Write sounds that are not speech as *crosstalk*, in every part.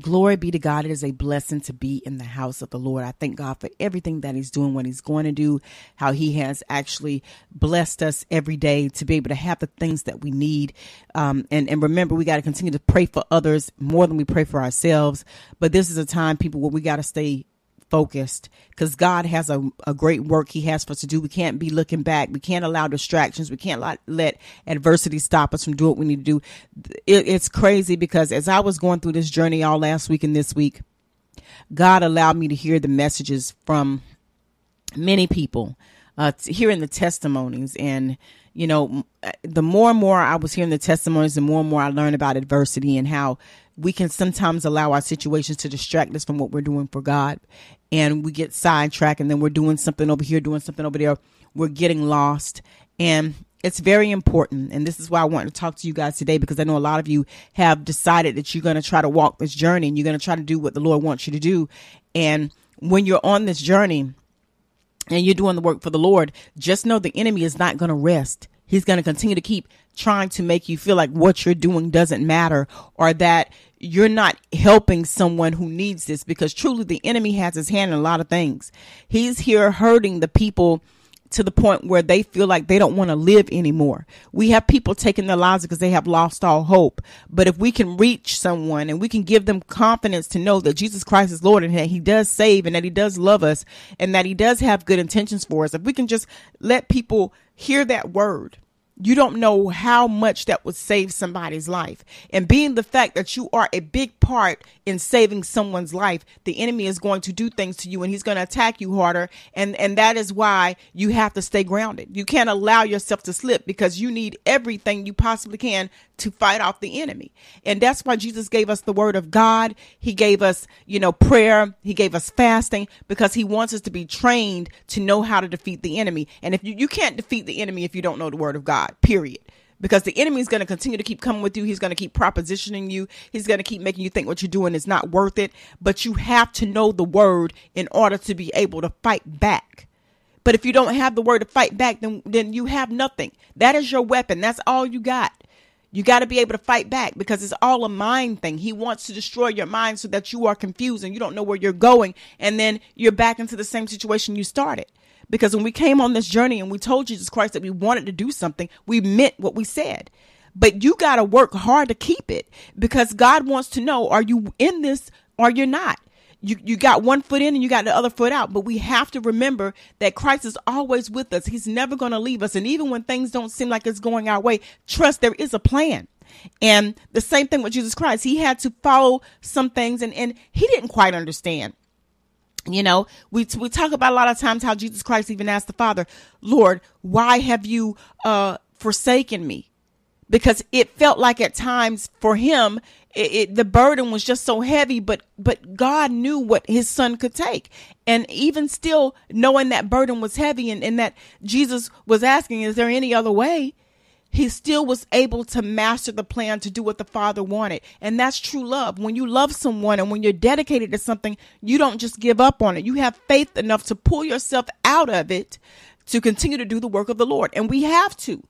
Glory be to God. It is a blessing to be in the house of the Lord. I thank God for everything that He's doing, what He's going to do, how He has actually blessed us every day to be able to have the things that we need. Um, and, and remember, we got to continue to pray for others more than we pray for ourselves. But this is a time, people, where we got to stay focused because God has a, a great work He has for us to do. We can't be looking back. We can't allow distractions. We can't let, let adversity stop us from doing what we need to do. It, it's crazy because as I was going through this journey all last week and this week, God allowed me to hear the messages from many people, uh, hearing the testimonies and you know, the more and more I was hearing the testimonies, the more and more I learned about adversity and how we can sometimes allow our situations to distract us from what we're doing for God. And we get sidetracked and then we're doing something over here, doing something over there. We're getting lost. And it's very important. And this is why I want to talk to you guys today because I know a lot of you have decided that you're going to try to walk this journey and you're going to try to do what the Lord wants you to do. And when you're on this journey, and you're doing the work for the Lord, just know the enemy is not going to rest. He's going to continue to keep trying to make you feel like what you're doing doesn't matter or that you're not helping someone who needs this because truly the enemy has his hand in a lot of things. He's here hurting the people to the point where they feel like they don't want to live anymore. We have people taking their lives because they have lost all hope. But if we can reach someone and we can give them confidence to know that Jesus Christ is Lord and that he does save and that he does love us and that he does have good intentions for us, if we can just let people hear that word you don't know how much that would save somebody's life. And being the fact that you are a big part in saving someone's life, the enemy is going to do things to you and he's going to attack you harder. And, and that is why you have to stay grounded. You can't allow yourself to slip because you need everything you possibly can to fight off the enemy. And that's why Jesus gave us the word of God. He gave us, you know, prayer. He gave us fasting because he wants us to be trained to know how to defeat the enemy. And if you, you can't defeat the enemy if you don't know the word of God, period. Because the enemy is going to continue to keep coming with you. He's going to keep propositioning you. He's going to keep making you think what you're doing is not worth it. But you have to know the word in order to be able to fight back. But if you don't have the word to fight back, then, then you have nothing. That is your weapon. That's all you got. You got to be able to fight back because it's all a mind thing. He wants to destroy your mind so that you are confused and you don't know where you're going. And then you're back into the same situation you started. Because when we came on this journey and we told Jesus Christ that we wanted to do something, we meant what we said. But you got to work hard to keep it because God wants to know are you in this or you're not? You you got one foot in and you got the other foot out. But we have to remember that christ is always with us. He's never going to leave us. And even when things don't seem like it's going our way trust there is a plan. And the same thing with jesus christ. He had to follow some things and and he didn't quite understand. You know, we we talk about a lot of times how Jesus Christ even asked the Father, "Lord, why have you uh forsaken me?" Because it felt like at times for him it, it, the burden was just so heavy but but god knew what his son could take. And even still knowing that burden was heavy and, and that jesus was asking is there any other way? He still was able to master the plan to do what the father wanted. And that's true love. When you love someone and when you're dedicated to something you don't just give up on it. You have faith enough to pull yourself out of it to continue to do the work of the lord. And we have to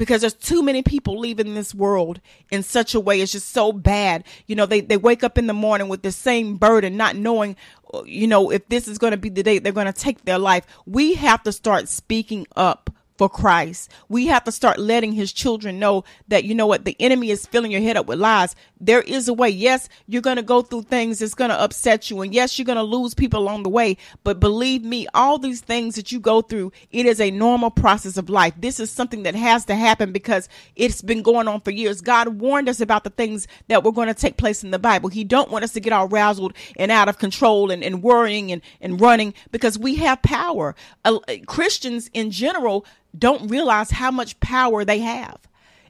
because there's too many people leaving this world in such a way. It's just so bad. You know they, they wake up in the morning with the same burden not knowing uh, you know if this is going to be the day they're going to take their life. We have to start speaking up for Christ. We have to start letting his children know that, you know what, the enemy is filling your head up with lies. There is a way. Yes, you're going to go through things that's going to upset you. And yes, you're going to lose people along the way. But believe me, all these things that you go through, it is a normal process of life. This is something that has to happen because it's been going on for years. God warned us about the things that were going to take place in the Bible. He don't want us to get all razzled and out of control and, and worrying and, and running because we have power. Uh, Christians in general don't realize how much power they have.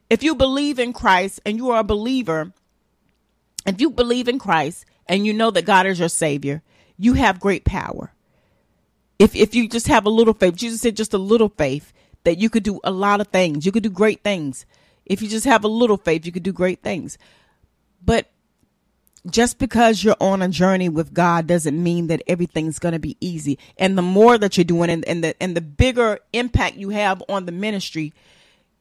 If you believe in Christ and you are a believer, if you believe in Christ and you know that God is your Savior, you have great power. If, if you just have a little faith, Jesus said just a little faith, that you could do a lot of things. You could do great things. If you just have a little faith, you could do great things. But just because you're on a journey with God doesn't mean that everything's going to be easy. And the more that you're doing and, and the and the bigger impact you have on the ministry,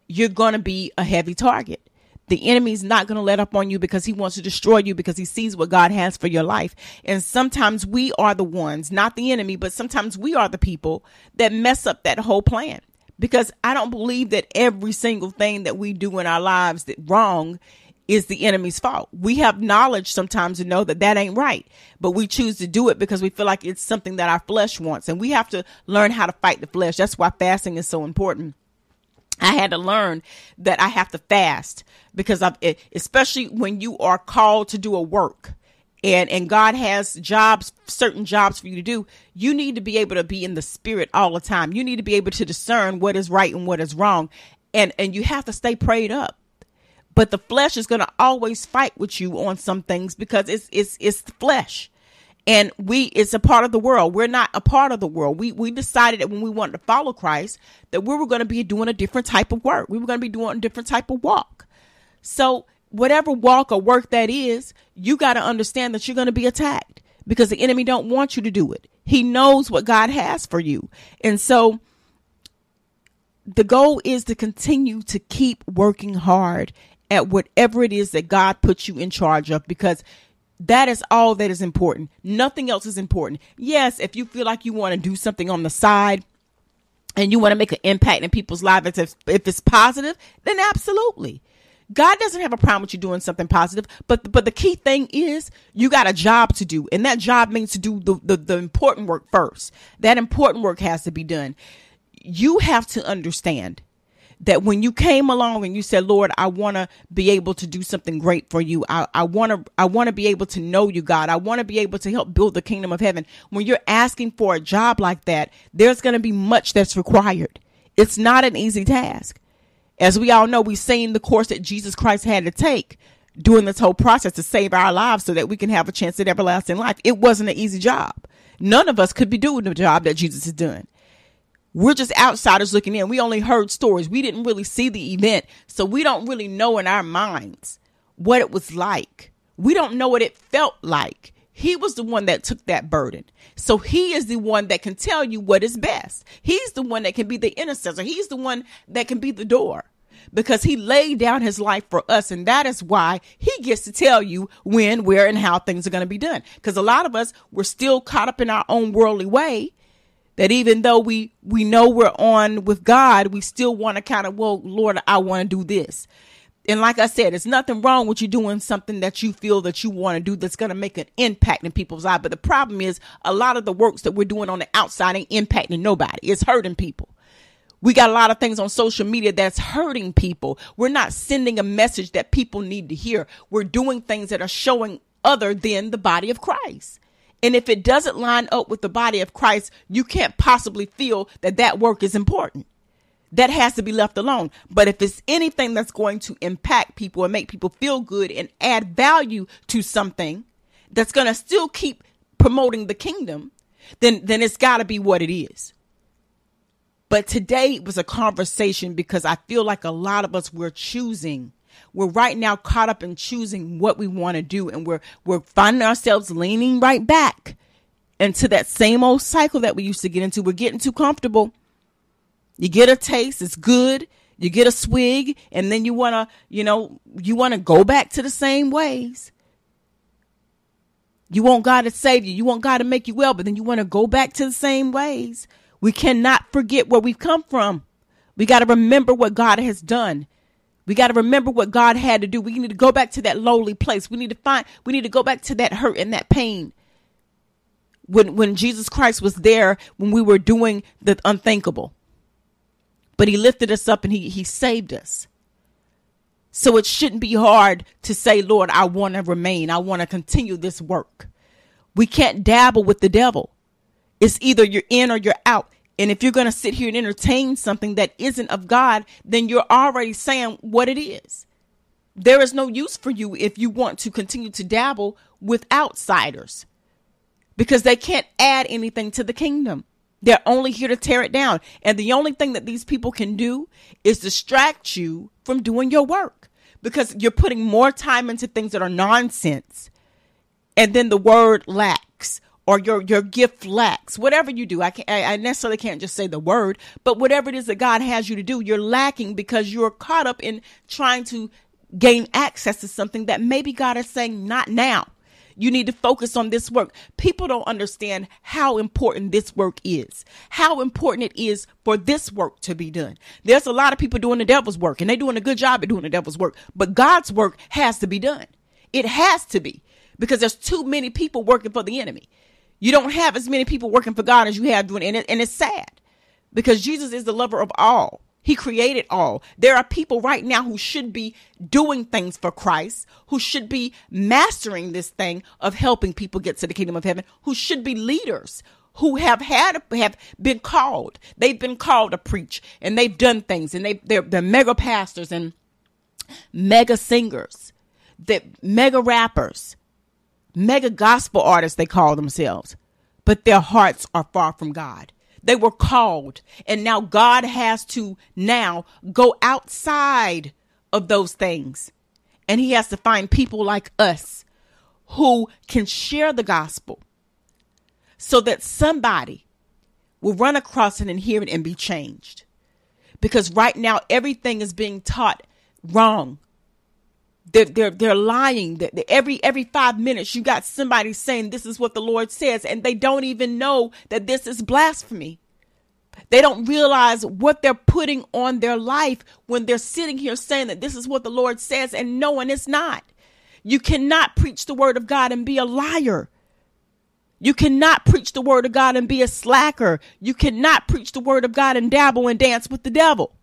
you're going to be a heavy target. The enemy's not going to let up on you because he wants to destroy you because he sees what God has for your life. And sometimes we are the ones, not the enemy, but sometimes we are the people that mess up that whole plan. Because I don't believe that every single thing that we do in our lives that wrong is the enemy's fault. We have knowledge sometimes to know that that ain't right, but we choose to do it because we feel like it's something that our flesh wants. And we have to learn how to fight the flesh. That's why fasting is so important. I had to learn that I have to fast because I've, especially when you are called to do a work and and God has jobs certain jobs for you to do you need to be able to be in the spirit all the time you need to be able to discern what is right and what is wrong and and you have to stay prayed up but the flesh is going to always fight with you on some things because it's it's it's the flesh. And we it's a part of the world. We're not a part of the world. We we decided that when we wanted to follow christ that we were going to be doing a different type of work. We were going to be doing a different type of walk. So whatever walk or work that is you got to understand that you're going to be attacked because the enemy don't want you to do it. He knows what god has for you. And so the goal is to continue to keep working hard at whatever it is that god puts you in charge of because that is all that is important. Nothing else is important. Yes, if you feel like you want to do something on the side and you want to make an impact in people's lives, if, if it's positive, then absolutely. God doesn't have a problem with you doing something positive, but but the key thing is you got a job to do, and that job means to do the, the, the important work first. That important work has to be done. You have to understand that when you came along and you said, Lord, I want to be able to do something great for you. I, want to, I want to be able to know you, God. I want to be able to help build the kingdom of heaven. When you're asking for a job like that, there's going to be much that's required. It's not an easy task. As we all know, we've seen the course that Jesus Christ had to take during this whole process to save our lives so that we can have a chance at everlasting life. It wasn't an easy job. None of us could be doing the job that Jesus has done we're just outsiders looking in. We only heard stories. We didn't really see the event. So we don't really know in our minds what it was like. We don't know what it felt like. He was the one that took that burden. So he is the one that can tell you what is best. He's the one that can be the intercessor. He's the one that can be the door because he laid down his life for us. And that is why he gets to tell you when, where, and how things are going to be done. Because a lot of us, we're still caught up in our own worldly way that even though we we know we're on with God, we still want to kind of, well, Lord, I want to do this. And like I said, it's nothing wrong with you doing something that you feel that you want to do that's going to make an impact in people's lives. But the problem is a lot of the works that we're doing on the outside ain't impacting nobody. It's hurting people. We got a lot of things on social media that's hurting people. We're not sending a message that people need to hear. We're doing things that are showing other than the body of Christ. And if it doesn't line up with the body of Christ, you can't possibly feel that that work is important. That has to be left alone. But if it's anything that's going to impact people and make people feel good and add value to something that's going to still keep promoting the kingdom, then then it's got to be what it is. But today was a conversation because I feel like a lot of us we're choosing we're right now caught up in choosing what we want to do and we're we're finding ourselves leaning right back into that same old cycle that we used to get into. We're getting too comfortable. You get a taste, it's good. You get a swig and then you want to, you know, you want to go back to the same ways. You want God to save you. You want God to make you well, but then you want to go back to the same ways. We cannot forget where we've come from. We got to remember what God has done. We got to remember what God had to do. We need to go back to that lowly place. We need to find, we need to go back to that hurt and that pain. When, when Jesus Christ was there, when we were doing the unthinkable, but he lifted us up and he, he saved us. So it shouldn't be hard to say, Lord, I want to remain. I want to continue this work. We can't dabble with the devil. It's either you're in or you're out. And if you're going to sit here and entertain something that isn't of God, then you're already saying what it is. There is no use for you if you want to continue to dabble with outsiders because they can't add anything to the kingdom. They're only here to tear it down. And the only thing that these people can do is distract you from doing your work because you're putting more time into things that are nonsense. And then the word lacks or your your gift lacks whatever you do i can't I, necessarily can't just say the word but whatever it is that god has you to do you're lacking because you're caught up in trying to gain access to something that maybe God is saying, not now. You need to focus on this work. People don't understand how important this work is, how important it is for this work to be done. There's a lot of people doing the devil's work and they're doing a good job at doing the devil's work, but God's work has to be done. It has to be because there's too many people working for the enemy. You don't have as many people working for God as you have doing, and, it, and it's sad because Jesus is the lover of all. He created all. There are people right now who should be doing things for Christ, who should be mastering this thing of helping people get to the kingdom of heaven, who should be leaders, who have had have been called. They've been called to preach and they've done things and they they're, they're mega pastors and mega singers, that mega rappers, mega gospel artists they call themselves, but their hearts are far from God. They were called. And now God has to now go outside of those things. And he has to find people like us who can share the gospel so that somebody will run across it and hear it and be changed. Because right now, everything is being taught wrong. They're, they're, they're lying. Every, every five minutes, you got somebody saying this is what the Lord says, and they don't even know that this is blasphemy. They don't realize what they're putting on their life when they're sitting here saying that this is what the Lord says and knowing it's not. You cannot preach the word of God and be a liar. You cannot preach the word of God and be a slacker. You cannot preach the word of God and dabble and dance with the devil.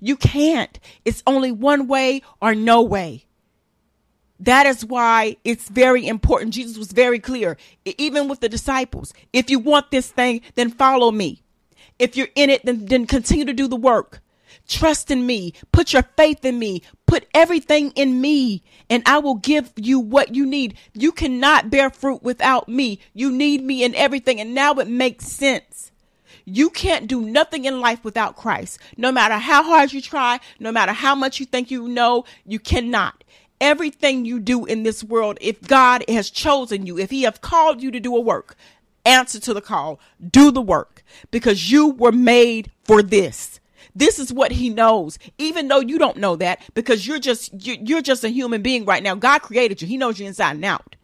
You can't. It's only one way or no way. That is why it's very important. Jesus was very clear, even with the disciples. If you want this thing, then follow me. If you're in it, then, then continue to do the work. Trust in me. Put your faith in me. Put everything in me, and I will give you what you need. You cannot bear fruit without me. You need me in everything. And now it makes sense. You can't do nothing in life without Christ. No matter how hard you try, no matter how much you think you know, you cannot everything you do in this world, if God has chosen you, if He have called you to do a work, answer to the call, do the work because you were made for this. This is what he knows, even though you don't know that because you're just you're just a human being right now. God created you. He knows you inside and out.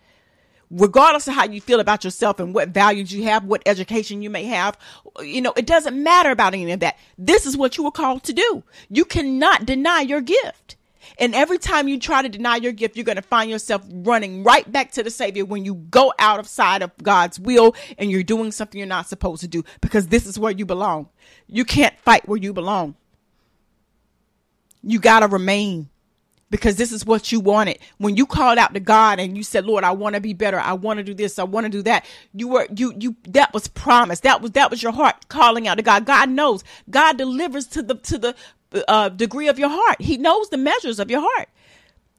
Regardless of how you feel about yourself and what values you have, what education you may have, you know, it doesn't matter about any of that. This is what you were called to do. You cannot deny your gift. And every time you try to deny your gift, you're going to find yourself running right back to the Savior when you go out of side of God's will and you're doing something you're not supposed to do because this is where you belong. You can't fight where you belong. You got to remain because this is what you wanted. When you called out to God and you said, "Lord, I want to be better. I want to do this. I want to do that." You were you you that was promised. That was that was your heart calling out to God. God knows. God delivers to the to the uh, degree of your heart. He knows the measures of your heart.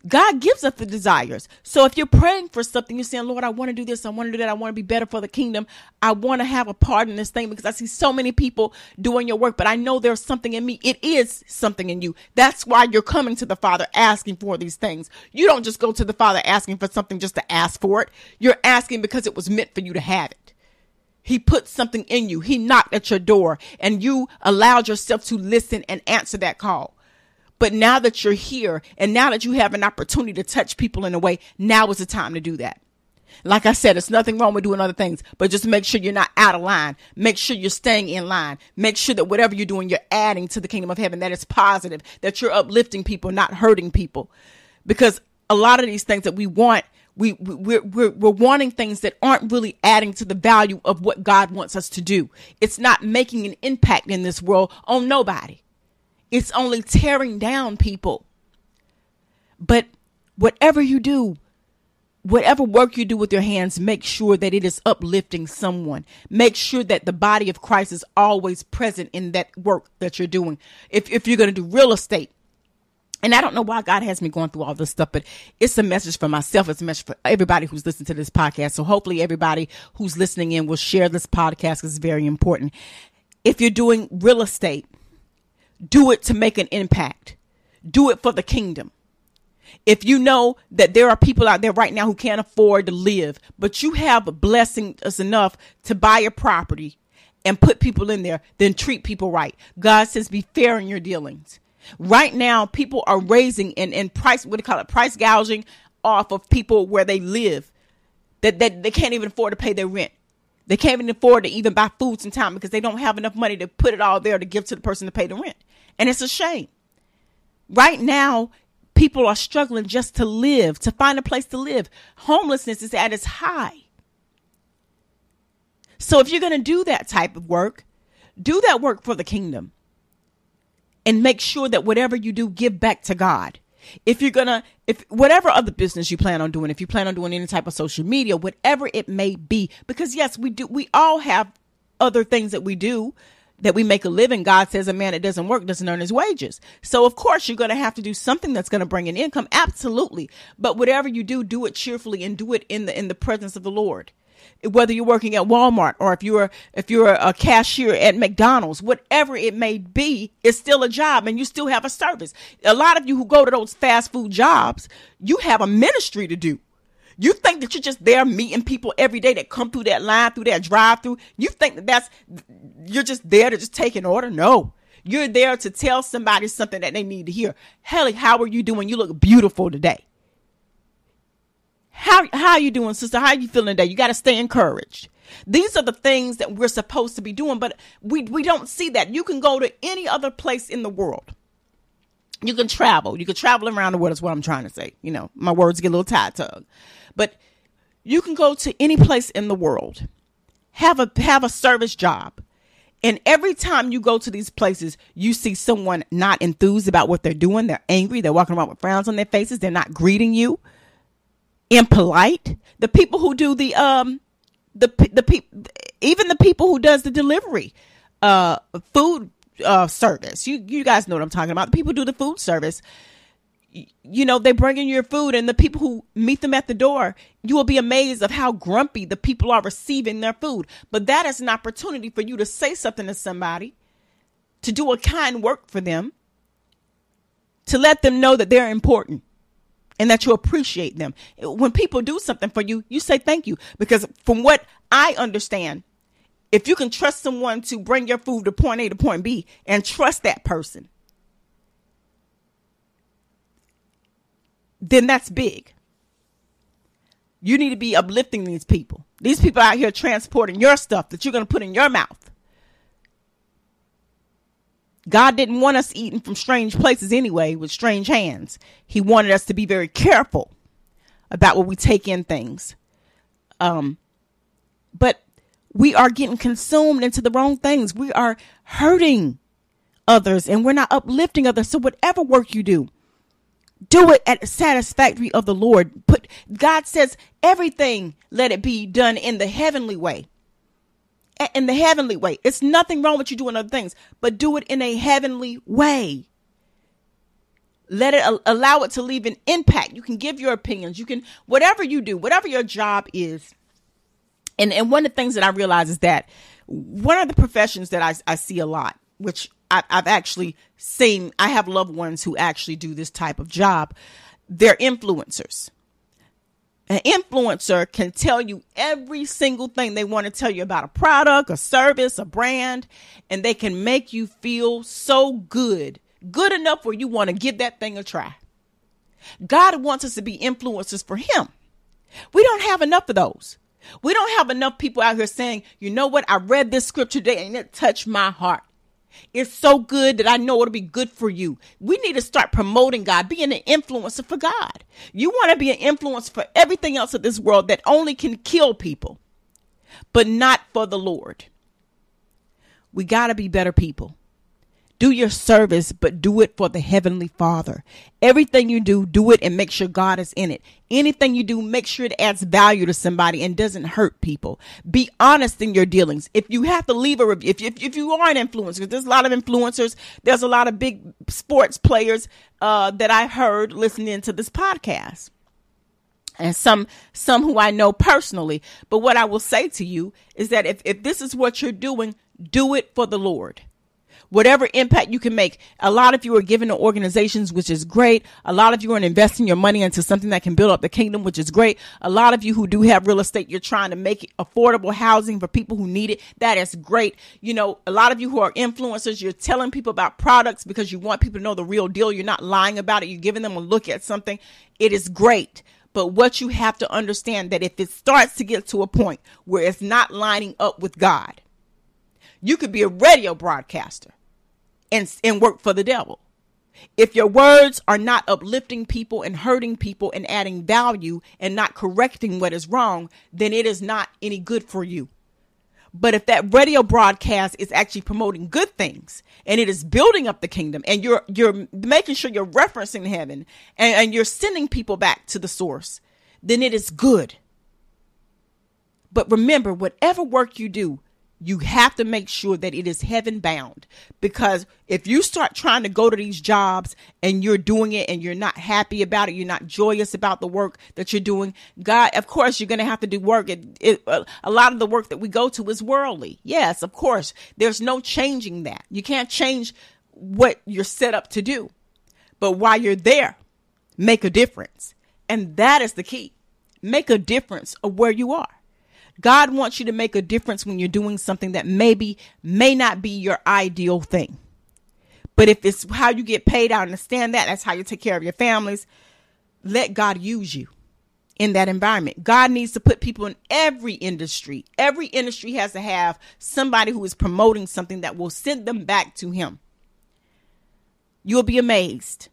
God gives us the desires. So if you're praying for something, you're saying, Lord, I want to do this. I want to do that. I want to be better for the kingdom. I want to have a part in this thing because I see so many people doing your work, but I know there's something in me. It is something in you. That's why you're coming to the Father asking for these things. You don't just go to the Father asking for something just to ask for it. You're asking because it was meant for you to have it. He put something in you. He knocked at your door and you allowed yourself to listen and answer that call. But now that you're here and now that you have an opportunity to touch people in a way, now is the time to do that. Like I said, it's nothing wrong with doing other things, but just make sure you're not out of line. Make sure you're staying in line. Make sure that whatever you're doing, you're adding to the kingdom of heaven, that it's positive, that you're uplifting people, not hurting people. Because a lot of these things that we want we, we're, we're, we're wanting things that aren't really adding to the value of what God wants us to do. It's not making an impact in this world on nobody. It's only tearing down people. But whatever you do, whatever work you do with your hands, make sure that it is uplifting someone. Make sure that the body of Christ is always present in that work that you're doing. If, if you're going to do real estate, and I don't know why God has me going through all this stuff, but it's a message for myself. It's a message for everybody who's listening to this podcast. So hopefully everybody who's listening in will share this podcast it's very important. If you're doing real estate, do it to make an impact. Do it for the kingdom. If you know that there are people out there right now who can't afford to live, but you have a blessing us enough to buy a property and put people in there, then treat people right. God says be fair in your dealings Right now, people are raising and, and price, what do you call it, price gouging off of people where they live that, that they can't even afford to pay their rent. They can't even afford to even buy foods in time because they don't have enough money to put it all there to give to the person to pay the rent. And it's a shame. Right now, people are struggling just to live, to find a place to live. Homelessness is at its high. So if you're going to do that type of work, do that work for the kingdom and make sure that whatever you do, give back to God. If you're gonna, if whatever other business you plan on doing, if you plan on doing any type of social media, whatever it may be, because yes, we do, we all have other things that we do that we make a living. God says a man that doesn't work doesn't earn his wages. So of course you're going to have to do something that's going to bring an income. Absolutely. But whatever you do, do it cheerfully and do it in the, in the presence of the Lord whether you're working at Walmart or if you're if you're a cashier at McDonald's, whatever it may be, it's still a job and you still have a service. A lot of you who go to those fast food jobs, you have a ministry to do. You think that you're just there meeting people every day that come through that line, through that drive through. You think that that's you're just there to just take an order? No. You're there to tell somebody something that they need to hear. Helly, how are you doing? You look beautiful today. How how are you doing, sister? How are you feeling today? You got to stay encouraged. These are the things that we're supposed to be doing, but we we don't see that. You can go to any other place in the world. You can travel. You can travel around the world. Is what I'm trying to say. You know, my words get a little tied tug, but you can go to any place in the world, have a have a service job, and every time you go to these places, you see someone not enthused about what they're doing. They're angry. They're walking around with frowns on their faces. They're not greeting you impolite. The people who do the um the the people even the people who does the delivery uh food uh service. You you guys know what I'm talking about. The people do the food service. You know, they bring in your food and the people who meet them at the door, you will be amazed of how grumpy the people are receiving their food. But that is an opportunity for you to say something to somebody, to do a kind work for them, to let them know that they're important and that you appreciate them. When people do something for you, you say thank you. Because from what I understand, if you can trust someone to bring your food to point A to point B and trust that person, then that's big. You need to be uplifting these people. These people out here transporting your stuff that you're going to put in your mouth. God didn't want us eating from strange places anyway with strange hands. He wanted us to be very careful about what we take in things. Um, but we are getting consumed into the wrong things. We are hurting others and we're not uplifting others. So whatever work you do, do it at the satisfactory of the Lord. Put God says everything let it be done in the heavenly way in the heavenly way. It's nothing wrong with you doing other things, but do it in a heavenly way. Let it allow it to leave an impact. You can give your opinions. You can whatever you do, whatever your job is. And and one of the things that I realize is that one of the professions that I, I see a lot, which I, I've actually seen, I have loved ones who actually do this type of job. They're influencers an influencer can tell you every single thing they want to tell you about a product, a service, a brand, and they can make you feel so good, good enough where you want to give that thing a try. God wants us to be influencers for Him. We don't have enough of those. We don't have enough people out here saying, you know what, I read this scripture today and it touched my heart. It's so good that I know it'll be good for you. We need to start promoting God, being an influencer for God. You want to be an influencer for everything else of this world that only can kill people, but not for the Lord. We got to be better people. Do your service, but do it for the Heavenly Father. Everything you do, do it and make sure God is in it. Anything you do, make sure it adds value to somebody and doesn't hurt people. Be honest in your dealings. If you have to leave a review, if, if, if you are an influencer, there's a lot of influencers, there's a lot of big sports players uh, that I heard listening to this podcast and some some who I know personally. But what I will say to you is that if, if this is what you're doing, do it for the Lord. Whatever impact you can make. A lot of you are giving to organizations, which is great. A lot of you are investing your money into something that can build up the kingdom, which is great. A lot of you who do have real estate, you're trying to make affordable housing for people who need it. That is great. You know, a lot of you who are influencers, you're telling people about products because you want people to know the real deal. You're not lying about it. You're giving them a look at something. It is great. But what you have to understand that if it starts to get to a point where it's not lining up with God, you could be a radio broadcaster and, and work for the devil. If your words are not uplifting people and hurting people and adding value and not correcting what is wrong, then it is not any good for you. But if that radio broadcast is actually promoting good things and it is building up the kingdom and you're you're making sure you're referencing heaven and, and you're sending people back to the source, then it is good. But remember, whatever work you do, you have to make sure that it is heaven bound. Because if you start trying to go to these jobs and you're doing it and you're not happy about it you're not joyous about the work that you're doing god of course you're going to have to do work. It, it, uh, a lot of the work that we go to is worldly. Yes of course there's no changing that. You can't change what you're set up to do. But while you're there make a difference. And that is the key. Make a difference of where you are God wants you to make a difference when you're doing something that maybe may not be your ideal thing. But if it's how you get paid, I understand that. That's how you take care of your families. Let God use you in that environment. God needs to put people in every industry. Every industry has to have somebody who is promoting something that will send them back to Him. You'll be amazed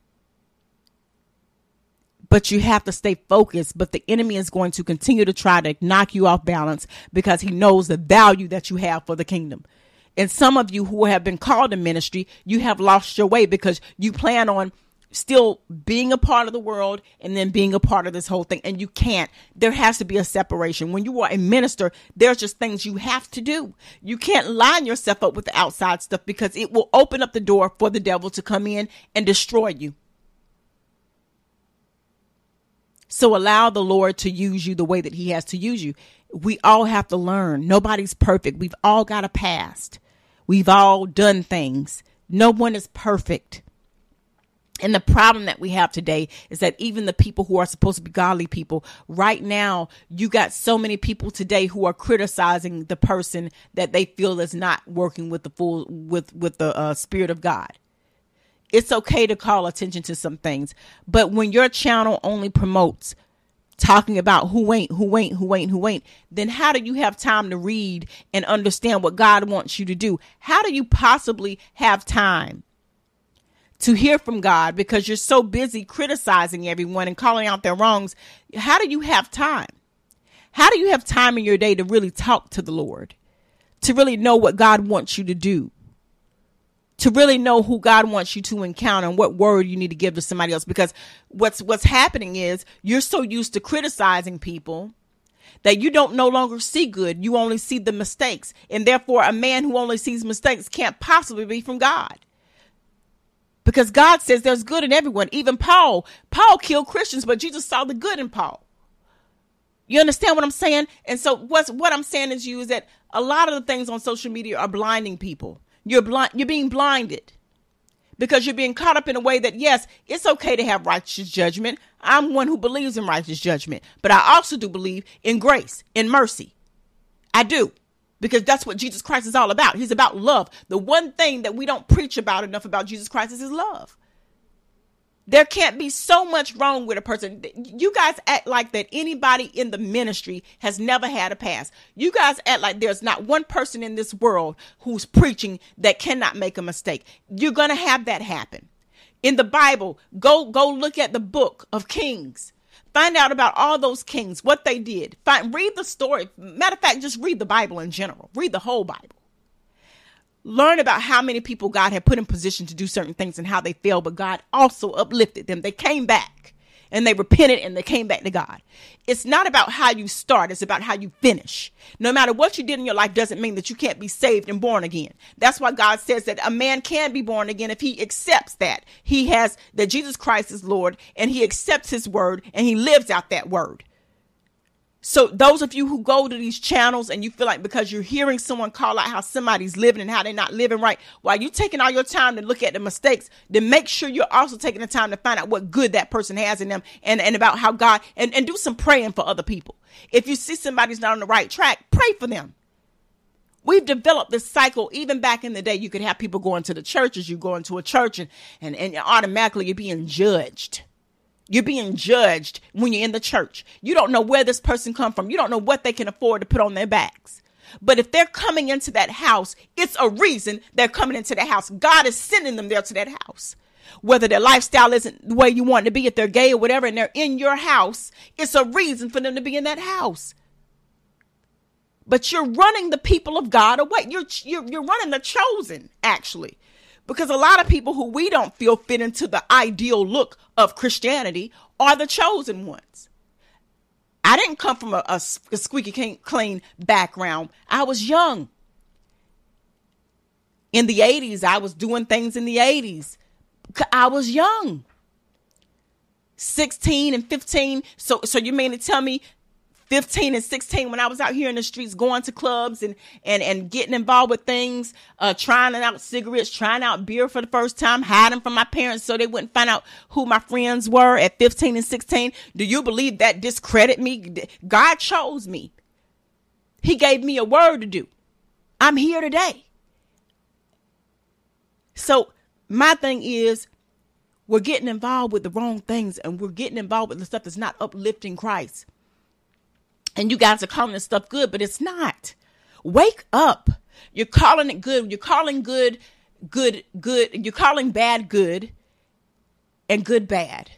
but you have to stay focused. But the enemy is going to continue to try to knock you off balance because he knows the value that you have for the kingdom. And some of you who have been called to ministry, you have lost your way because you plan on still being a part of the world and then being a part of this whole thing. And you can't. There has to be a separation. When you are a minister, there's just things you have to do. You can't line yourself up with the outside stuff because it will open up the door for the devil to come in and destroy you. So allow the Lord to use you the way that He has to use you. We all have to learn. Nobody's perfect. We've all got a past. We've all done things. No one is perfect. And the problem that we have today is that even the people who are supposed to be godly people, right now, you got so many people today who are criticizing the person that they feel is not working with the full with with the uh, spirit of God it's okay to call attention to some things. But when your channel only promotes talking about who ain't, who ain't, who ain't, who ain't, then how do you have time to read and understand what God wants you to do? How do you possibly have time to hear from God because you're so busy criticizing everyone and calling out their wrongs? How do you have time? How do you have time in your day to really talk to the Lord? To really know what God wants you to do? To really know who God wants you to encounter and what word you need to give to somebody else. Because what's what's happening is you're so used to criticizing people that you don't no longer see good. You only see the mistakes. And therefore a man who only sees mistakes can't possibly be from God. Because God says there's good in everyone. Even Paul Paul killed Christians but Jesus saw the good in Paul. You understand what I'm saying? And so what's what I'm saying is you is that a lot of the things on social media are blinding people you're blind, you're being blinded because you're being caught up in a way that, yes, it's okay to have righteous judgment. I'm one who believes in righteous judgment, but I also do believe in grace, in mercy. I do because that's what Jesus Christ is all about. He's about love. The one thing that we don't preach about enough about Jesus Christ is his love. There can't be so much wrong with a person. You guys act like that anybody in the ministry has never had a past. You guys act like there's not one person in this world who's preaching that cannot make a mistake. You're going to have that happen. In the Bible, go go look at the book of Kings. Find out about all those kings, what they did. Find read the story. Matter of fact, just read the Bible in general. Read the whole Bible learn about how many people God had put in position to do certain things and how they failed, but God also uplifted them. They came back and they repented and they came back to God. It's not about how you start, it's about how you finish. No matter what you did in your life doesn't mean that you can't be saved and born again. That's why God says that a man can be born again if he accepts that. He has that Jesus Christ is Lord and he accepts his word and he lives out that word. So those of you who go to these channels and you feel like because you're hearing someone call out how somebody's living and how they're not living right, while you're taking all your time to look at the mistakes, then make sure you're also taking the time to find out what good that person has in them and, and about how God and, and do some praying for other people. If you see somebody's not on the right track, pray for them. We've developed this cycle. Even back in the day, you could have people going to the churches. You go into a church and, and, and automatically you're being judged. You're being judged when you're in the church. You don't know where this person come from. You don't know what they can afford to put on their backs. But if they're coming into that house, it's a reason they're coming into that house. God is sending them there to that house. Whether their lifestyle isn't the way you want to be, if they're gay or whatever, and they're in your house, it's a reason for them to be in that house. But you're running the people of God away. You're, you're, you're running the chosen, actually. Because a lot of people who we don't feel fit into the ideal look of Christianity are the chosen ones. I didn't come from a, a, a squeaky clean background. I was young. In the 80s, I was doing things in the 80s. I was young. 16 and 15. So so you mean to tell me 15 and 16 when I was out here in the streets going to clubs and and and getting involved with things, uh, trying out cigarettes, trying out beer for the first time, hiding from my parents so they wouldn't find out who my friends were at 15 and 16. Do you believe that discredit me? God chose me. He gave me a word to do. I'm here today. So my thing is we're getting involved with the wrong things and we're getting involved with the stuff that's not uplifting Christ. And you guys are calling this stuff good, but it's not. Wake up. You're calling it good. You're calling good, good, good. You're calling bad good and good bad.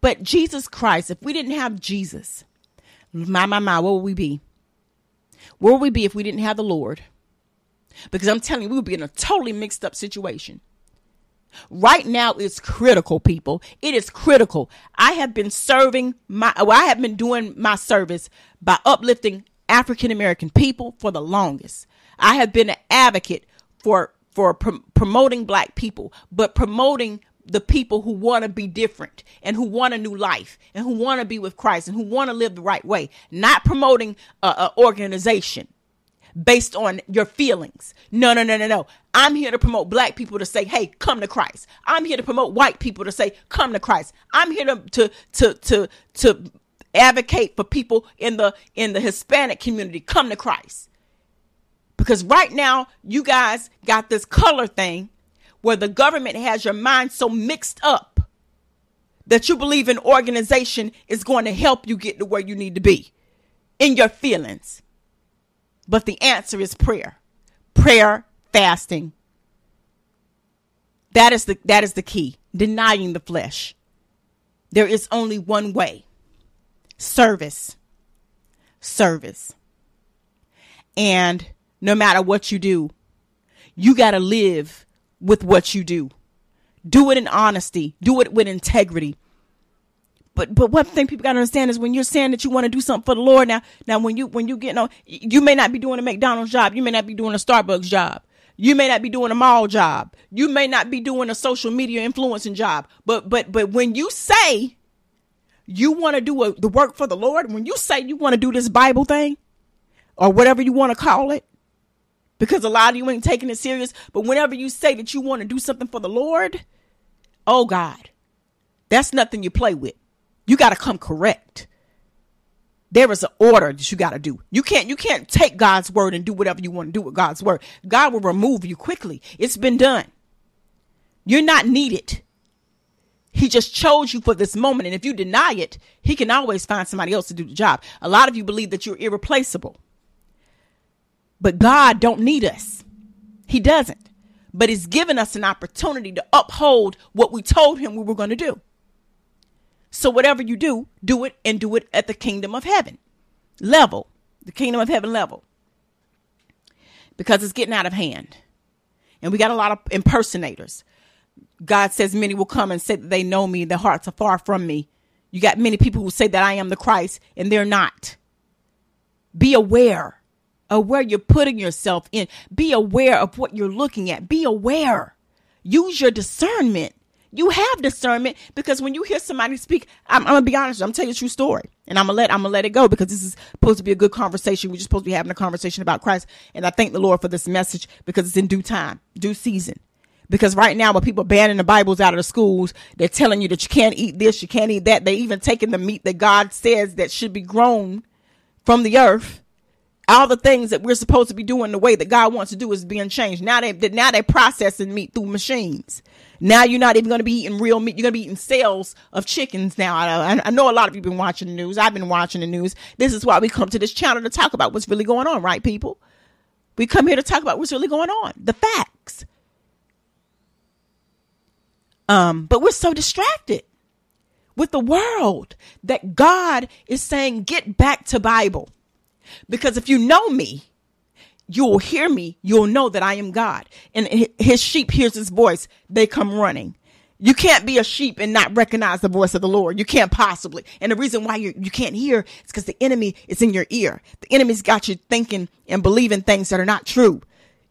But Jesus Christ, if we didn't have Jesus, my, my, my, where would we be? Where would we be if we didn't have the Lord? Because I'm telling you, we would be in a totally mixed up situation. Right now is critical, people. It is critical. I have been serving my, well, I have been doing my service by uplifting African American people for the longest. I have been an advocate for for pr- promoting black people, but promoting the people who want to be different and who want a new life and who want to be with Christ and who want to live the right way, not promoting a, a organization based on your feelings. No, no, no, no, no. I'm here to promote black people to say, hey, come to Christ. I'm here to promote white people to say, come to Christ. I'm here to to to to to advocate for people in the in the Hispanic community, come to Christ. Because right now, you guys got this color thing where the government has your mind so mixed up that you believe an organization is going to help you get to where you need to be in your feelings. But the answer is prayer. Prayer, fasting. That is the that is the key. Denying the flesh. There is only one way. Service. Service. And no matter what you do, you got to live with what you do. Do it in honesty. Do it with integrity but but one thing people gotta understand is when you're saying that you want to do something for the Lord now, now when you when you get on, you may not be doing a McDonald's job, you may not be doing a Starbucks job, you may not be doing a mall job, you may not be doing a social media influencing job, but but but when you say you want to do a, the work for the Lord, when you say you want to do this Bible thing or whatever you want to call it, because a lot of you ain't taking it serious, but whenever you say that you want to do something for the Lord, oh God, that's nothing you play with. You got to come correct. There is an order that you got to do. You can't you can't take God's word and do whatever you want to do with God's word. God will remove you quickly. It's been done. You're not needed. He just chose you for this moment. And if you deny it, he can always find somebody else to do the job. A lot of you believe that you're irreplaceable. But God don't need us. He doesn't. But he's given us an opportunity to uphold what we told him we were going to do. So whatever you do, do it and do it at the kingdom of heaven level, the kingdom of heaven level. Because it's getting out of hand. And we got a lot of impersonators. God says many will come and say that they know me, their hearts are far from me. You got many people who say that I am the Christ and they're not. Be aware of where you're putting yourself in. Be aware of what you're looking at. Be aware. Use your discernment. You have discernment because when you hear somebody speak, I'm, I'm gonna be honest. I'm telling you a true story, and I'm gonna let I'm gonna let it go because this is supposed to be a good conversation. We're just supposed to be having a conversation about Christ, and I thank the Lord for this message because it's in due time, due season. Because right now, when people banning the Bibles out of the schools, they're telling you that you can't eat this, you can't eat that. They're even taking the meat that God says that should be grown from the earth all the things that we're supposed to be doing the way that God wants to do is being changed. Now they now they're processing meat through machines. Now you're not even going to be eating real meat. You're going to be eating cells of chickens now. I, I know a lot of you have been watching the news. I've been watching the news. This is why we come to this channel to talk about what's really going on, right, people? We come here to talk about what's really going on, the facts. Um, but we're so distracted with the world that God is saying, get back to Bible. Because if you know me, you will hear me. You'll know that I am God. And his sheep hears his voice. They come running. You can't be a sheep and not recognize the voice of the Lord. You can't possibly. And the reason why you, you can't hear is because the enemy is in your ear. The enemy's got you thinking and believing things that are not true.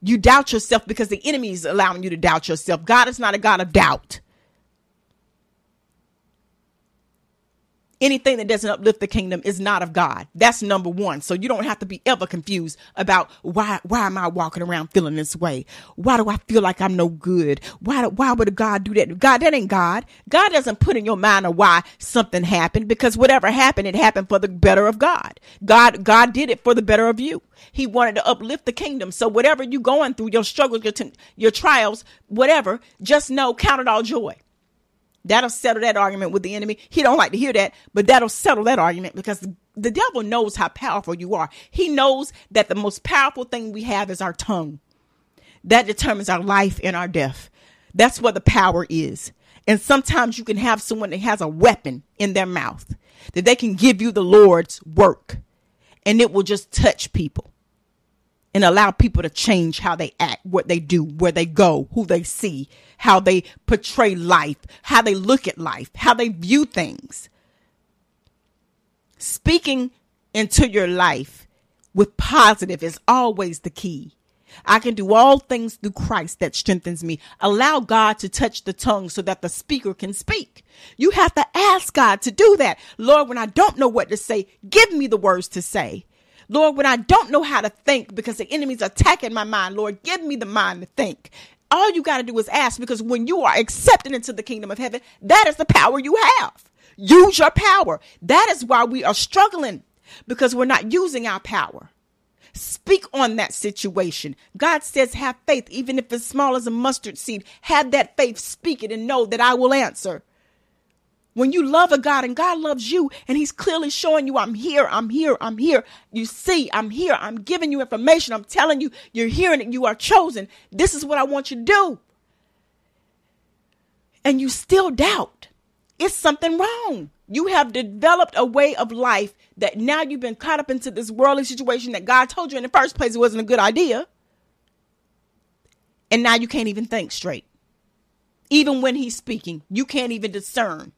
You doubt yourself because the enemy is allowing you to doubt yourself. God is not a God of doubt. Anything that doesn't uplift the kingdom is not of God. That's number one. So you don't have to be ever confused about why why am I walking around feeling this way? Why do I feel like I'm no good? Why why would God do that? God, that ain't God. God doesn't put in your mind of why something happened because whatever happened, it happened for the better of God. God God did it for the better of you. He wanted to uplift the kingdom. So whatever you're going through, your struggles, your, t- your trials, whatever, just know, count it all joy That'll settle that argument with the enemy. He don't like to hear that, but that'll settle that argument because the devil knows how powerful you are. He knows that the most powerful thing we have is our tongue. That determines our life and our death. That's where the power is. And sometimes you can have someone that has a weapon in their mouth that they can give you the Lord's work and it will just touch people and allow people to change how they act, what they do, where they go, who they see, how they portray life, how they look at life, how they view things. Speaking into your life with positive is always the key. I can do all things through Christ that strengthens me. Allow God to touch the tongue so that the speaker can speak. You have to ask God to do that. Lord, when I don't know what to say, give me the words to say. Lord, when I don't know how to think because the enemy's attacking my mind, Lord, give me the mind to think. All you got to do is ask because when you are accepted into the kingdom of heaven, that is the power you have. Use your power. That is why we are struggling because we're not using our power. Speak on that situation. God says, have faith, even if it's small as a mustard seed. Have that faith, speak it, and know that I will answer. When you love a God and God loves you and he's clearly showing you, I'm here, I'm here, I'm here. You see, I'm here. I'm giving you information. I'm telling you, you're hearing it. You are chosen. This is what I want you to do. And you still doubt. It's something wrong. You have developed a way of life that now you've been caught up into this worldly situation that God told you in the first place it wasn't a good idea. And now you can't even think straight. Even when he's speaking, you can't even discern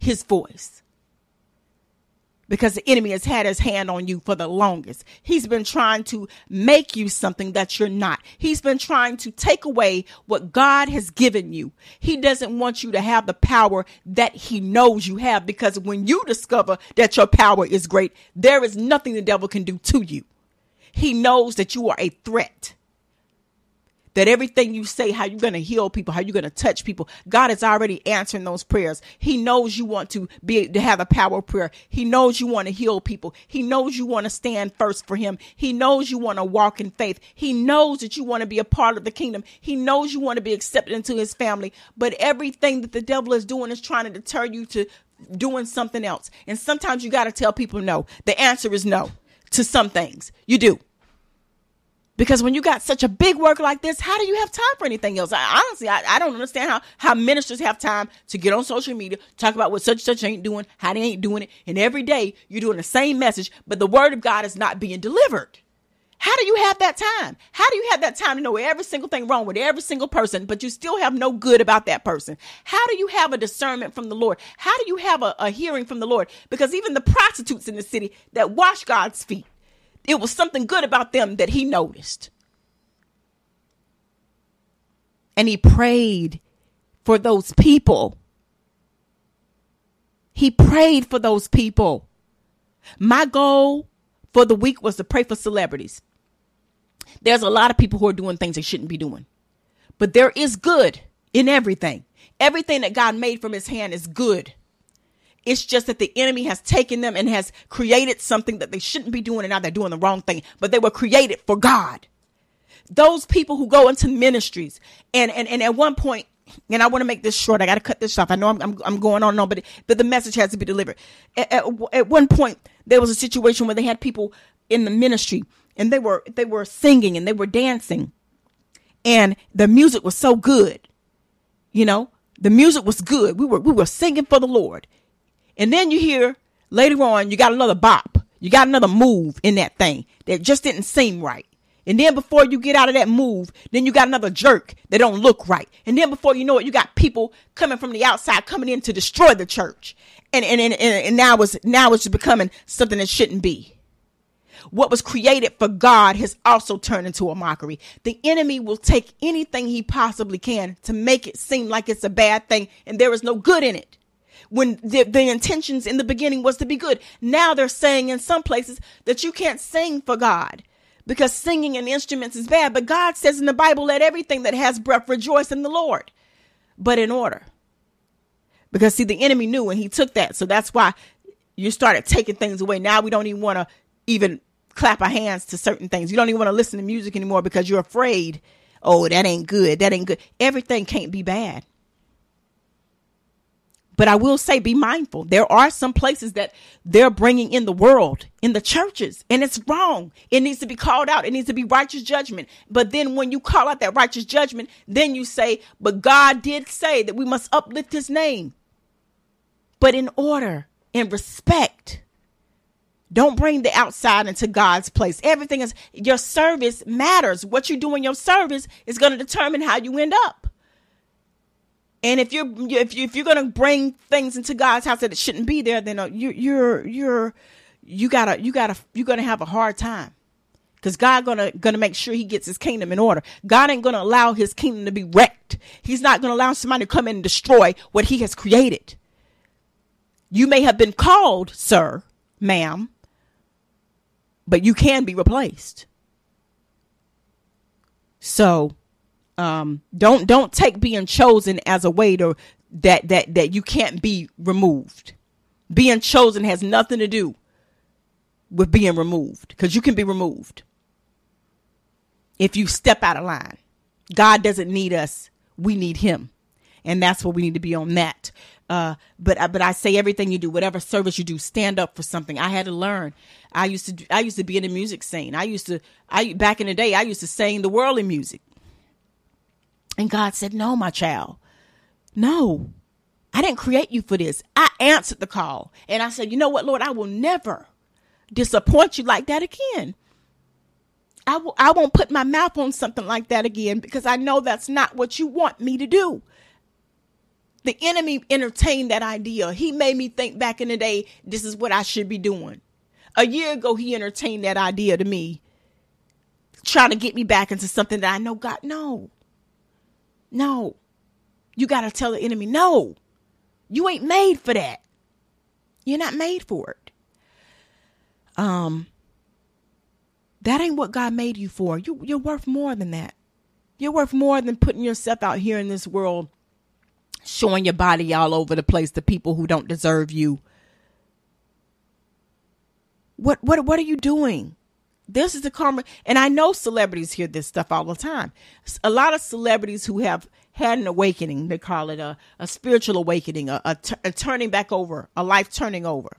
his voice. Because the enemy has had his hand on you for the longest. He's been trying to make you something that you're not. He's been trying to take away what God has given you. He doesn't want you to have the power that he knows you have because when you discover that your power is great, there is nothing the devil can do to you. He knows that you are a threat that everything you say, how you're going to heal people, how you're going to touch people, God is already answering those prayers. He knows you want to be to have a power prayer. He knows you want to heal people. He knows you want to stand first for him. He knows you want to walk in faith. He knows that you want to be a part of the kingdom. He knows you want to be accepted into his family. But everything that the devil is doing is trying to deter you to doing something else. And sometimes you got to tell people no. The answer is no to some things. You do. Because when you got such a big work like this, how do you have time for anything else? I, honestly, I, I don't understand how, how ministers have time to get on social media, talk about what such such ain't doing, how they ain't doing it. And every day you're doing the same message, but the word of God is not being delivered. How do you have that time? How do you have that time to know every single thing wrong with every single person, but you still have no good about that person? How do you have a discernment from the Lord? How do you have a, a hearing from the Lord? Because even the prostitutes in the city that wash God's feet, it was something good about them that he noticed. And he prayed for those people. He prayed for those people. My goal for the week was to pray for celebrities. There's a lot of people who are doing things they shouldn't be doing. But there is good in everything. Everything that God made from his hand is good. It's just that the enemy has taken them and has created something that they shouldn't be doing and now they're doing the wrong thing. But they were created for God. Those people who go into ministries and and, and at one point and I want to make this short. I got to cut this off. I know I'm, I'm, I'm, going on and on, but, but the message has to be delivered. At, at, at, one point, there was a situation where they had people in the ministry and they were, they were singing and they were dancing and the music was so good. You know, the music was good. We were, we were singing for the Lord. And then you hear later on, you got another bop. You got another move in that thing that just didn't seem right. And then before you get out of that move, then you got another jerk that don't look right. And then before you know it, you got people coming from the outside coming in to destroy the church. And and and, and now it's now it's becoming something that shouldn't be. What was created for God has also turned into a mockery. The enemy will take anything he possibly can to make it seem like it's a bad thing and there is no good in it when the, the intentions in the beginning was to be good. Now they're saying in some places that you can't sing for God because singing and instruments is bad. But God says in the Bible, let everything that has breath rejoice in the Lord, but in order. Because see, the enemy knew and he took that. So that's why you started taking things away. Now we don't even want to even clap our hands to certain things. You don't even want to listen to music anymore because you're afraid. Oh, that ain't good. That ain't good. Everything can't be bad. But I will say, be mindful. There are some places that they're bringing in the world, in the churches, and it's wrong. It needs to be called out. It needs to be righteous judgment. But then when you call out that righteous judgment, then you say, but God did say that we must uplift his name. But in order, in respect, don't bring the outside into God's place. Everything is your service matters. What you do in your service is going to determine how you end up. And if you're if you if you're gonna bring things into God's house that it shouldn't be there, then uh, you you're you're you gotta you gotta you're gonna have a hard time because God gonna gonna make sure He gets His kingdom in order. God ain't gonna allow His kingdom to be wrecked. He's not gonna allow somebody to come in and destroy what He has created. You may have been called, sir, ma'am, but you can be replaced. So um, don't don't take being chosen as a way to that that that you can't be removed. Being chosen has nothing to do with being removed because you can be removed if you step out of line. God doesn't need us; we need Him, and that's what we need to be on that. Uh, but but I say everything you do, whatever service you do, stand up for something. I had to learn. I used to I used to be in the music scene. I used to I back in the day I used to sing the worldly music. And God said, No, my child. No, I didn't create you for this. I answered the call. And I said, You know what, Lord? I will never disappoint you like that again. I w- I won't put my mouth on something like that again because I know that's not what you want me to do. The enemy entertained that idea. He made me think back in the day, this is what I should be doing. A year ago, he entertained that idea to me, trying to get me back into something that I know God, no. No. You got to tell the enemy, no, you ain't made for that. You're not made for it. Um, that ain't what God made you for. You, you're worth more than that. You're worth more than putting yourself out here in this world, showing your body all over the place to people who don't deserve you. What what what are you doing? This is the karma. And I know celebrities hear this stuff all the time. A lot of celebrities who have had an awakening, they call it a, a spiritual awakening, a, a, t- a turning back over, a life turning over.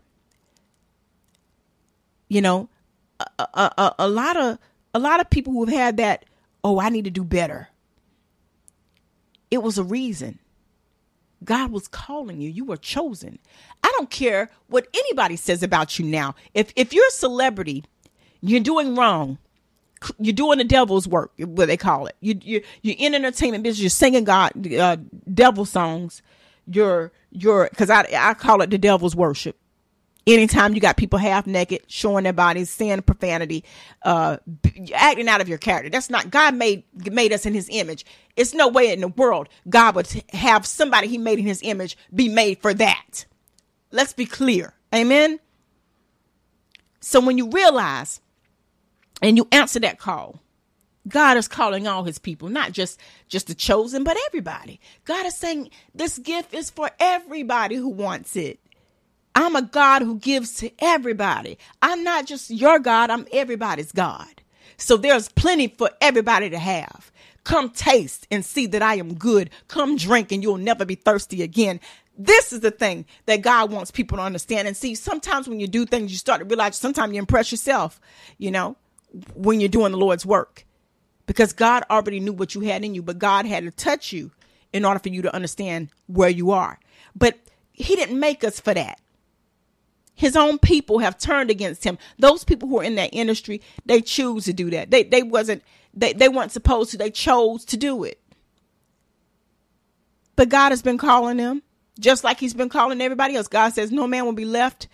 You know, a, a, a lot of a lot of people who have had that, oh, I need to do better. It was a reason. God was calling you. You were chosen. I don't care what anybody says about you now. If if you're a celebrity you're doing wrong. You're doing the devil's work, what they call it. You you you're in entertainment business. You're singing God uh, devil songs. You're you're because I I call it the devil's worship. Anytime you got people half naked, showing their bodies, saying profanity, uh, acting out of your character. That's not God made made us in His image. It's no way in the world God would have somebody He made in His image be made for that. Let's be clear. Amen. So when you realize and you answer that call, God is calling all his people, not just just the chosen, but everybody. God is saying this gift is for everybody who wants it. I'm a God who gives to everybody. I'm not just your God, I'm everybody's God. So there's plenty for everybody to have. Come taste and see that I am good. Come drink and you'll never be thirsty again. This is the thing that God wants people to understand and see. Sometimes when you do things, you start to realize sometimes you impress yourself, you know, when you're doing the Lord's work. Because God already knew what you had in you, but God had to touch you in order for you to understand where you are. But He didn't make us for that. His own people have turned against him. Those people who are in that industry, they choose to do that. They they wasn't they, they weren't supposed to, they chose to do it. But God has been calling them, just like He's been calling everybody else. God says, No man will be left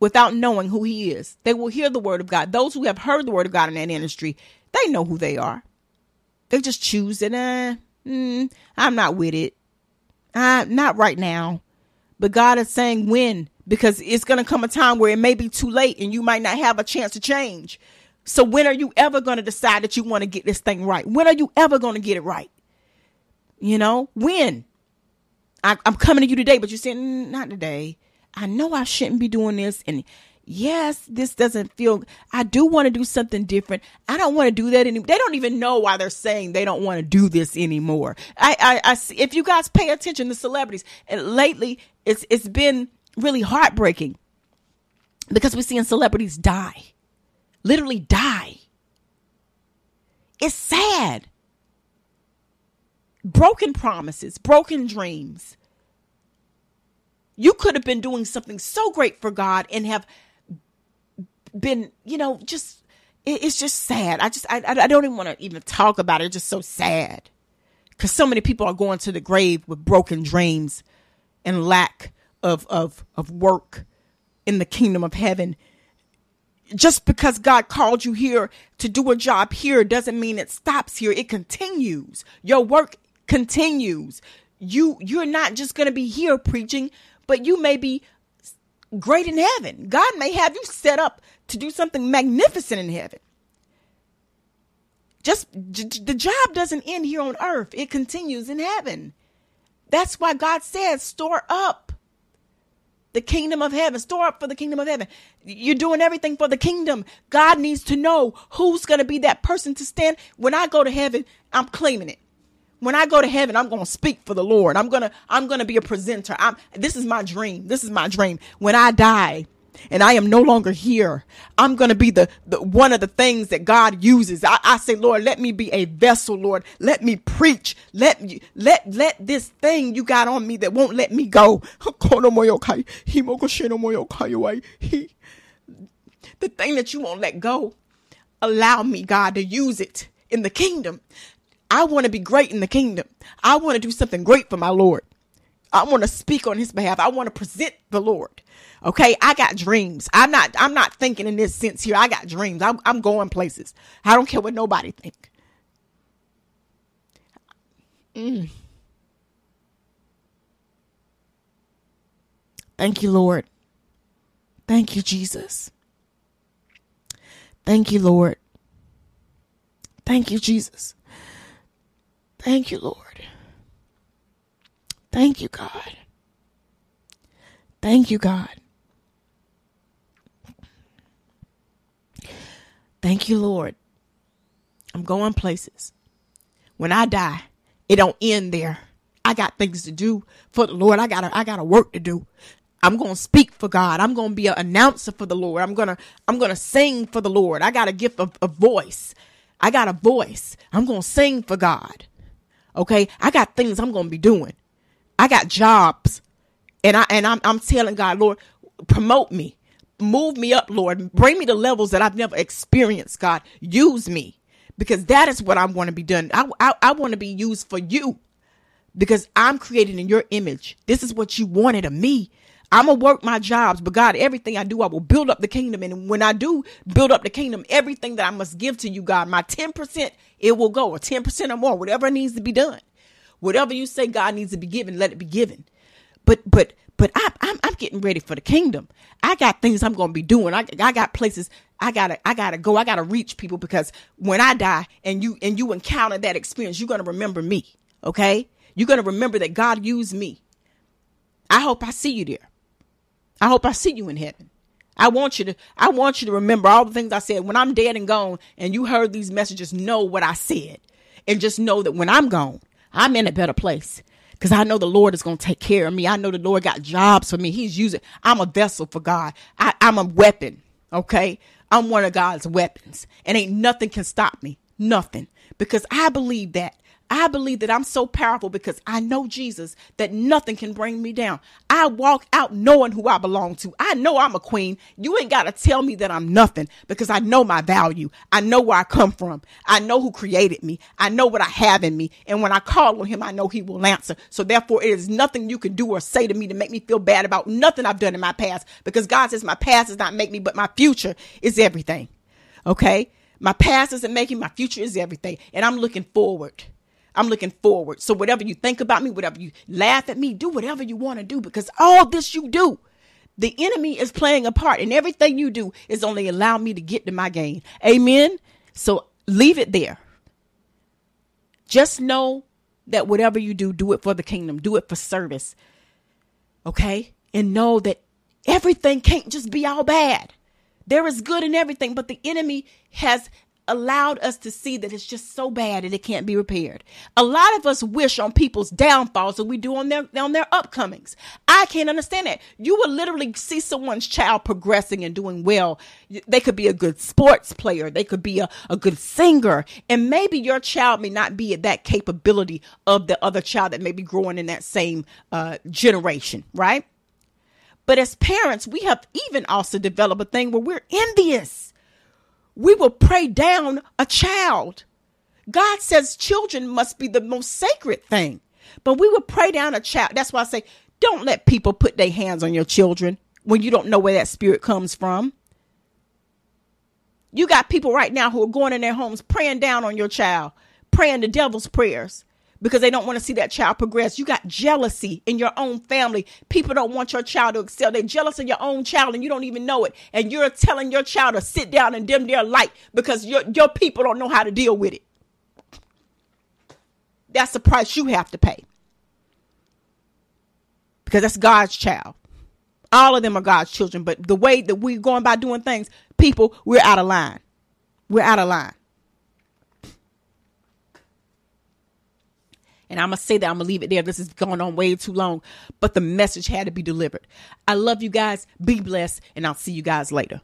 without knowing who He is. They will hear the word of God. Those who have heard the word of God in that industry, they know who they are. They just choose it. Eh, mm, I'm not with it. Uh, not right now. But God is saying when, because it's going to come a time where it may be too late and you might not have a chance to change. So when are you ever going to decide that you want to get this thing right? When are you ever going to get it right? You know, when? I, am coming to you today, but you're saying, mm, not today. I know I shouldn't be doing this. And yes, this doesn't feel, I do want to do something different. I don't want to do that anymore. They don't even know why they're saying they don't want to do this anymore. I, I, I, see, if you guys pay attention to celebrities, and lately it's, it's been really heartbreaking because we're seeing celebrities die, literally die. It's sad. Broken promises, broken dreams. You could have been doing something so great for God and have been, you know, just it's just sad. I just I I don't even want to even talk about it. It's just so sad because so many people are going to the grave with broken dreams and lack of of of work in the kingdom of heaven. Just because God called you here to do a job here doesn't mean it stops here. It continues. Your work continues. You you're not just going to be here preaching, but you may be great in heaven. God may have you set up to do something magnificent in heaven. Just the job doesn't end here on earth, it continues in heaven. That's why God says, store up the kingdom of heaven. Store up for the kingdom of heaven. You're doing everything for the kingdom. God needs to know who's going to be that person to stand. When I go to heaven, I'm claiming it when I go to heaven, I'm going to speak for the Lord. I'm going to, I'm going to be a presenter. I'm, this is my dream. This is my dream. When I die, and I am no longer here. I'm going to be the, the one of the things that God uses. I, I, say, Lord, let me be a vessel, Lord. Let me preach. Let me, let, let this thing you got on me that won't let me go. *laughs* the thing that you won't let go, allow me, God, to use it in the kingdom. I want to be great in the kingdom. I want to do something great for my Lord. I want to speak on his behalf. I want to present the Lord. Okay. I got dreams. I'm not, I'm not thinking in this sense here. I got dreams. I'm, I'm going places. I don't care what nobody think. Mm. Thank you, Lord. Thank you, Jesus. Thank you, Lord. Thank you, Jesus. Thank you, Lord. Thank you, God. Thank you, God. Thank you, Lord. I'm going places. When I die, it don't end there. I got things to do for the Lord. I got I got a work to do. I'm going to speak for God. I'm going to be an announcer for the Lord. I'm going to I'm going to sing for the Lord. I got a gift of a voice. I got a voice. I'm going to sing for God. Okay. I got things I'm going to be doing. I got jobs and I, and I'm, I'm telling God, Lord, promote me, move me up, Lord, bring me to levels that I've never experienced. God, use me because that is what I want to be done. I, I, I want to be used for you because I'm created in your image. This is what you wanted of me. I'm gonna work my jobs, but God, everything I do, I will build up the kingdom. And when I do build up the kingdom, everything that I must give to you, God, my 10%, it will go, or 10% or more, whatever needs to be done. Whatever you say God needs to be given, let it be given. But but but I, I'm I'm getting ready for the kingdom. I got things I'm gonna be doing. I I got places I gotta I gotta go. I gotta reach people because when I die and you and you encounter that experience, you're gonna remember me. Okay, you're gonna remember that God used me. I hope I see you there. I hope I see you in heaven. I want you to I want you to remember all the things I said when I'm dead and gone and you heard these messages know what I said and just know that when I'm gone I'm in a better place because I know the Lord is going to take care of me. I know the Lord got jobs for me. He's using I'm a vessel for God. I, I'm a weapon, okay? I'm one of God's weapons and ain't nothing can stop me. Nothing. Because I believe that I believe that I'm so powerful because I know Jesus that nothing can bring me down. I walk out knowing who I belong to. I know I'm a queen. You ain't got to tell me that I'm nothing because I know my value. I know where I come from. I know who created me. I know what I have in me. And when I call on him, I know he will answer. So therefore, it is nothing you can do or say to me to make me feel bad about nothing I've done in my past because God says my past does not make me, but my future is everything. Okay. My past isn't making my future is everything. And I'm looking forward. I'm looking forward. So whatever you think about me, whatever you laugh at me, do whatever you want to do because all this you do, the enemy is playing a part and everything you do is only allow me to get to my gain. Amen. So leave it there. Just know that whatever you do, do it for the kingdom, do it for service. Okay? And know that everything can't just be all bad. There is good in everything, but the enemy has allowed us to see that it's just so bad and it can't be repaired. A lot of us wish on people's downfalls that we do on their on their upcomings. I can't understand that. You will literally see someone's child progressing and doing well. They could be a good sports player, they could be a, a good singer, and maybe your child may not be at that capability of the other child that may be growing in that same uh, generation, right? But as parents, we have even also developed a thing where we're envious we will pray down a child. God says children must be the most sacred thing, but we will pray down a child. That's why I say, don't let people put their hands on your children when you don't know where that spirit comes from. You got people right now who are going in their homes praying down on your child, praying the devil's prayers because they don't want to see that child progress. You got jealousy in your own family. People don't want your child to excel. They're jealous of your own child and you don't even know it. And you're telling your child to sit down and dim their light because your, your people don't know how to deal with it. That's the price you have to pay. Because that's God's child. All of them are God's children. But the way that we're going by doing things, people, we're out of line. We're out of line. And I'm going to say that I'm going to leave it there. This is going on way too long, but the message had to be delivered. I love you guys. Be blessed, and I'll see you guys later.